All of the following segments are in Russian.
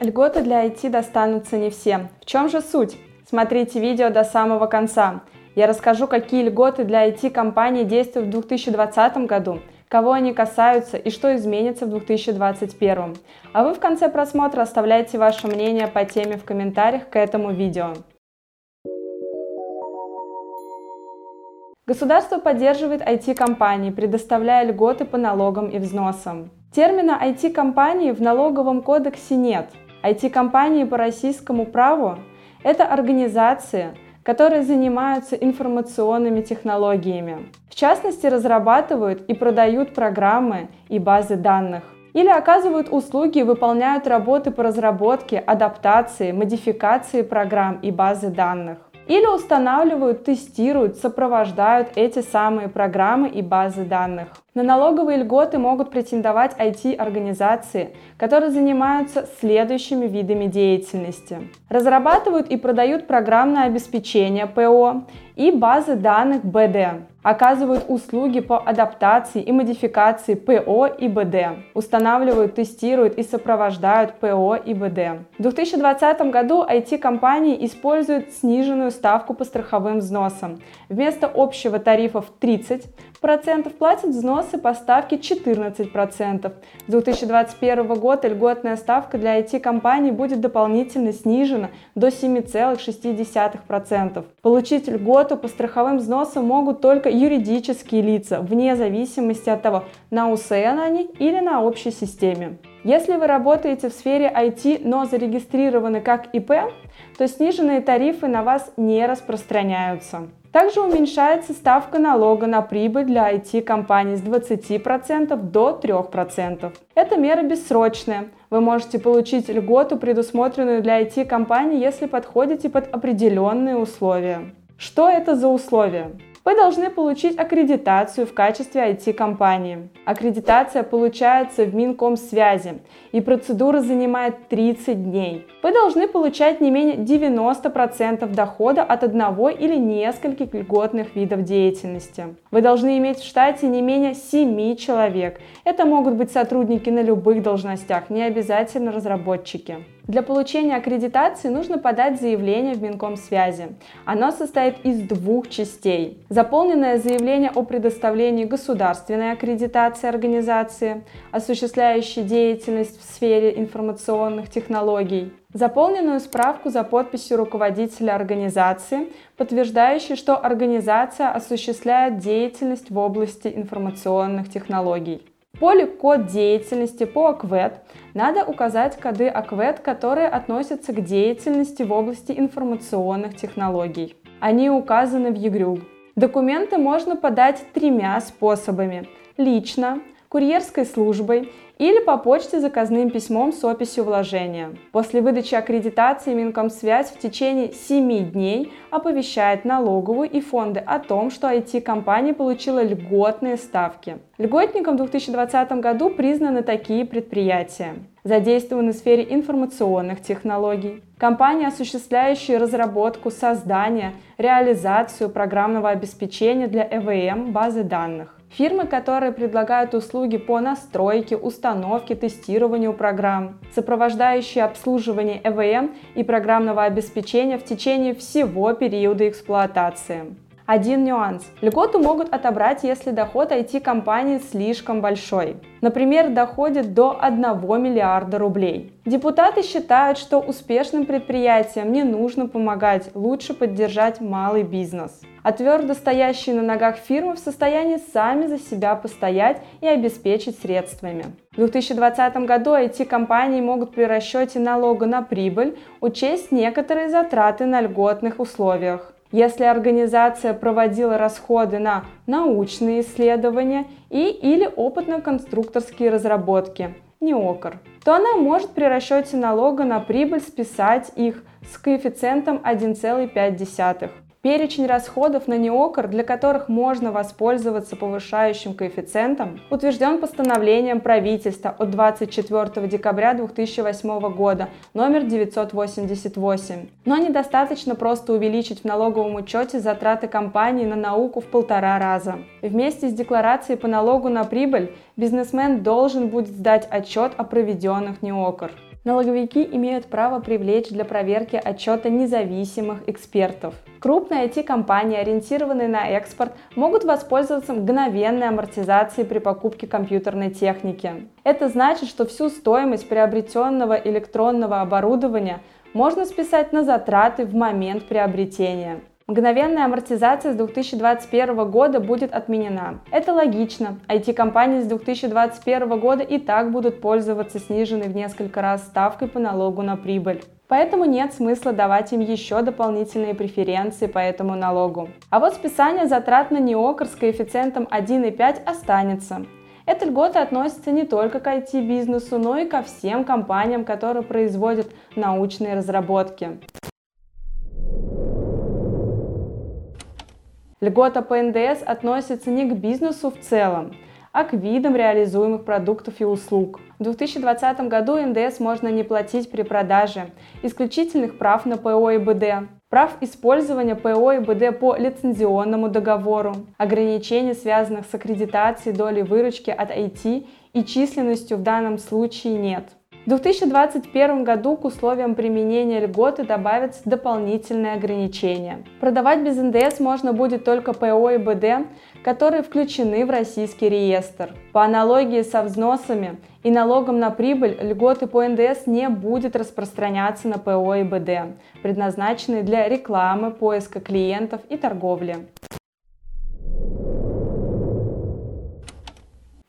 Льготы для IT достанутся не всем. В чем же суть? Смотрите видео до самого конца. Я расскажу, какие льготы для IT-компаний действуют в 2020 году, кого они касаются и что изменится в 2021. А вы в конце просмотра оставляйте ваше мнение по теме в комментариях к этому видео. Государство поддерживает IT-компании, предоставляя льготы по налогам и взносам. Термина IT-компании в налоговом кодексе нет. IT-компании по российскому праву – это организации, которые занимаются информационными технологиями. В частности, разрабатывают и продают программы и базы данных. Или оказывают услуги и выполняют работы по разработке, адаптации, модификации программ и базы данных. Или устанавливают, тестируют, сопровождают эти самые программы и базы данных. На налоговые льготы могут претендовать IT-организации, которые занимаются следующими видами деятельности. Разрабатывают и продают программное обеспечение ПО и базы данных БД. Оказывают услуги по адаптации и модификации ПО и БД. Устанавливают, тестируют и сопровождают ПО и БД. В 2020 году IT-компании используют сниженную ставку по страховым взносам. Вместо общего тарифа в 30% платят взносы по ставке 14%. С 2021 года льготная ставка для IT-компаний будет дополнительно снижена до 7,6%. Получить льготу по страховым взносам могут только юридические лица, вне зависимости от того, на УСН они или на общей системе. Если вы работаете в сфере IT, но зарегистрированы как ИП, то сниженные тарифы на вас не распространяются. Также уменьшается ставка налога на прибыль для IT-компаний с 20% до 3%. Эта мера бессрочная. Вы можете получить льготу, предусмотренную для IT-компаний, если подходите под определенные условия. Что это за условия? Вы должны получить аккредитацию в качестве IT-компании. Аккредитация получается в Минкомсвязи, и процедура занимает 30 дней. Вы должны получать не менее 90% дохода от одного или нескольких льготных видов деятельности. Вы должны иметь в штате не менее 7 человек. Это могут быть сотрудники на любых должностях, не обязательно разработчики. Для получения аккредитации нужно подать заявление в Минкомсвязи. Оно состоит из двух частей. Заполненное заявление о предоставлении государственной аккредитации организации, осуществляющей деятельность в сфере информационных технологий, заполненную справку за подписью руководителя организации, подтверждающей, что организация осуществляет деятельность в области информационных технологий. Поле «Код деятельности» по АКВЭД надо указать коды АКВЭД, которые относятся к деятельности в области информационных технологий. Они указаны в ЕГРЮЛ. Документы можно подать тремя способами – лично, курьерской службой или по почте заказным письмом с описью вложения. После выдачи аккредитации Минкомсвязь в течение 7 дней оповещает налоговую и фонды о том, что IT-компания получила льготные ставки. Льготником в 2020 году признаны такие предприятия. Задействованы в сфере информационных технологий, компании, осуществляющие разработку, создание, реализацию программного обеспечения для ЭВМ базы данных, Фирмы, которые предлагают услуги по настройке, установке, тестированию программ, сопровождающие обслуживание ЭВМ и программного обеспечения в течение всего периода эксплуатации. Один нюанс. Льготу могут отобрать, если доход IT-компании слишком большой. Например, доходит до 1 миллиарда рублей. Депутаты считают, что успешным предприятиям не нужно помогать, лучше поддержать малый бизнес. А твердо стоящие на ногах фирмы в состоянии сами за себя постоять и обеспечить средствами. В 2020 году IT-компании могут при расчете налога на прибыль учесть некоторые затраты на льготных условиях. Если организация проводила расходы на научные исследования и или опытно-конструкторские разработки, не ОКР, то она может при расчете налога на прибыль списать их с коэффициентом 1,5. Перечень расходов на неокр, для которых можно воспользоваться повышающим коэффициентом, утвержден постановлением правительства от 24 декабря 2008 года номер 988. Но недостаточно просто увеличить в налоговом учете затраты компании на науку в полтора раза. Вместе с декларацией по налогу на прибыль бизнесмен должен будет сдать отчет о проведенных неокр. Налоговики имеют право привлечь для проверки отчета независимых экспертов. Крупные IT-компании, ориентированные на экспорт, могут воспользоваться мгновенной амортизацией при покупке компьютерной техники. Это значит, что всю стоимость приобретенного электронного оборудования можно списать на затраты в момент приобретения. Мгновенная амортизация с 2021 года будет отменена. Это логично. IT-компании с 2021 года и так будут пользоваться сниженной в несколько раз ставкой по налогу на прибыль. Поэтому нет смысла давать им еще дополнительные преференции по этому налогу. А вот списание затрат на НИОКР с коэффициентом 1,5 останется. Эта льгота относится не только к IT-бизнесу, но и ко всем компаниям, которые производят научные разработки. Льгота по НДС относится не к бизнесу в целом, а к видам реализуемых продуктов и услуг. В 2020 году НДС можно не платить при продаже исключительных прав на ПО и БД, прав использования ПО и БД по лицензионному договору, ограничений, связанных с аккредитацией доли выручки от IT и численностью в данном случае нет. В 2021 году к условиям применения льготы добавятся дополнительные ограничения. Продавать без НДС можно будет только ПО и БД, которые включены в российский реестр. По аналогии со взносами и налогом на прибыль льготы по НДС не будет распространяться на ПО и БД, предназначенные для рекламы, поиска клиентов и торговли.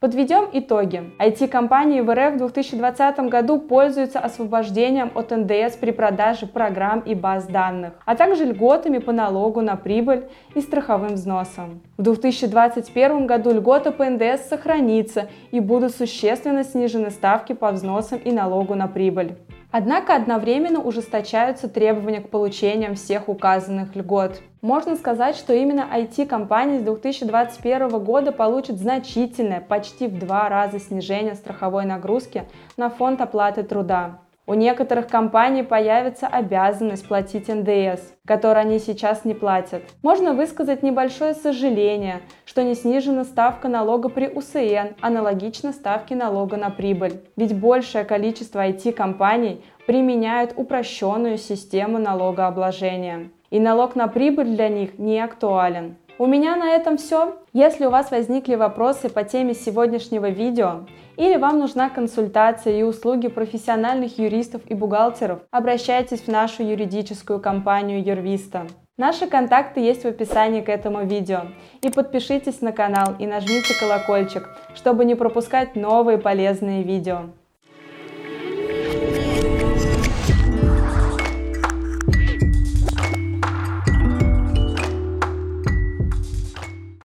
Подведем итоги. IT-компании в РФ в 2020 году пользуются освобождением от НДС при продаже программ и баз данных, а также льготами по налогу на прибыль и страховым взносам. В 2021 году льгота по НДС сохранится и будут существенно снижены ставки по взносам и налогу на прибыль. Однако одновременно ужесточаются требования к получениям всех указанных льгот. Можно сказать, что именно IT-компании с 2021 года получат значительное, почти в два раза снижение страховой нагрузки на фонд оплаты труда. У некоторых компаний появится обязанность платить НДС, который они сейчас не платят. Можно высказать небольшое сожаление, что не снижена ставка налога при УСН, аналогично ставке налога на прибыль. Ведь большее количество IT-компаний применяют упрощенную систему налогообложения. И налог на прибыль для них не актуален. У меня на этом все. Если у вас возникли вопросы по теме сегодняшнего видео, или вам нужна консультация и услуги профессиональных юристов и бухгалтеров, обращайтесь в нашу юридическую компанию Юрвиста. Наши контакты есть в описании к этому видео. И подпишитесь на канал и нажмите колокольчик, чтобы не пропускать новые полезные видео.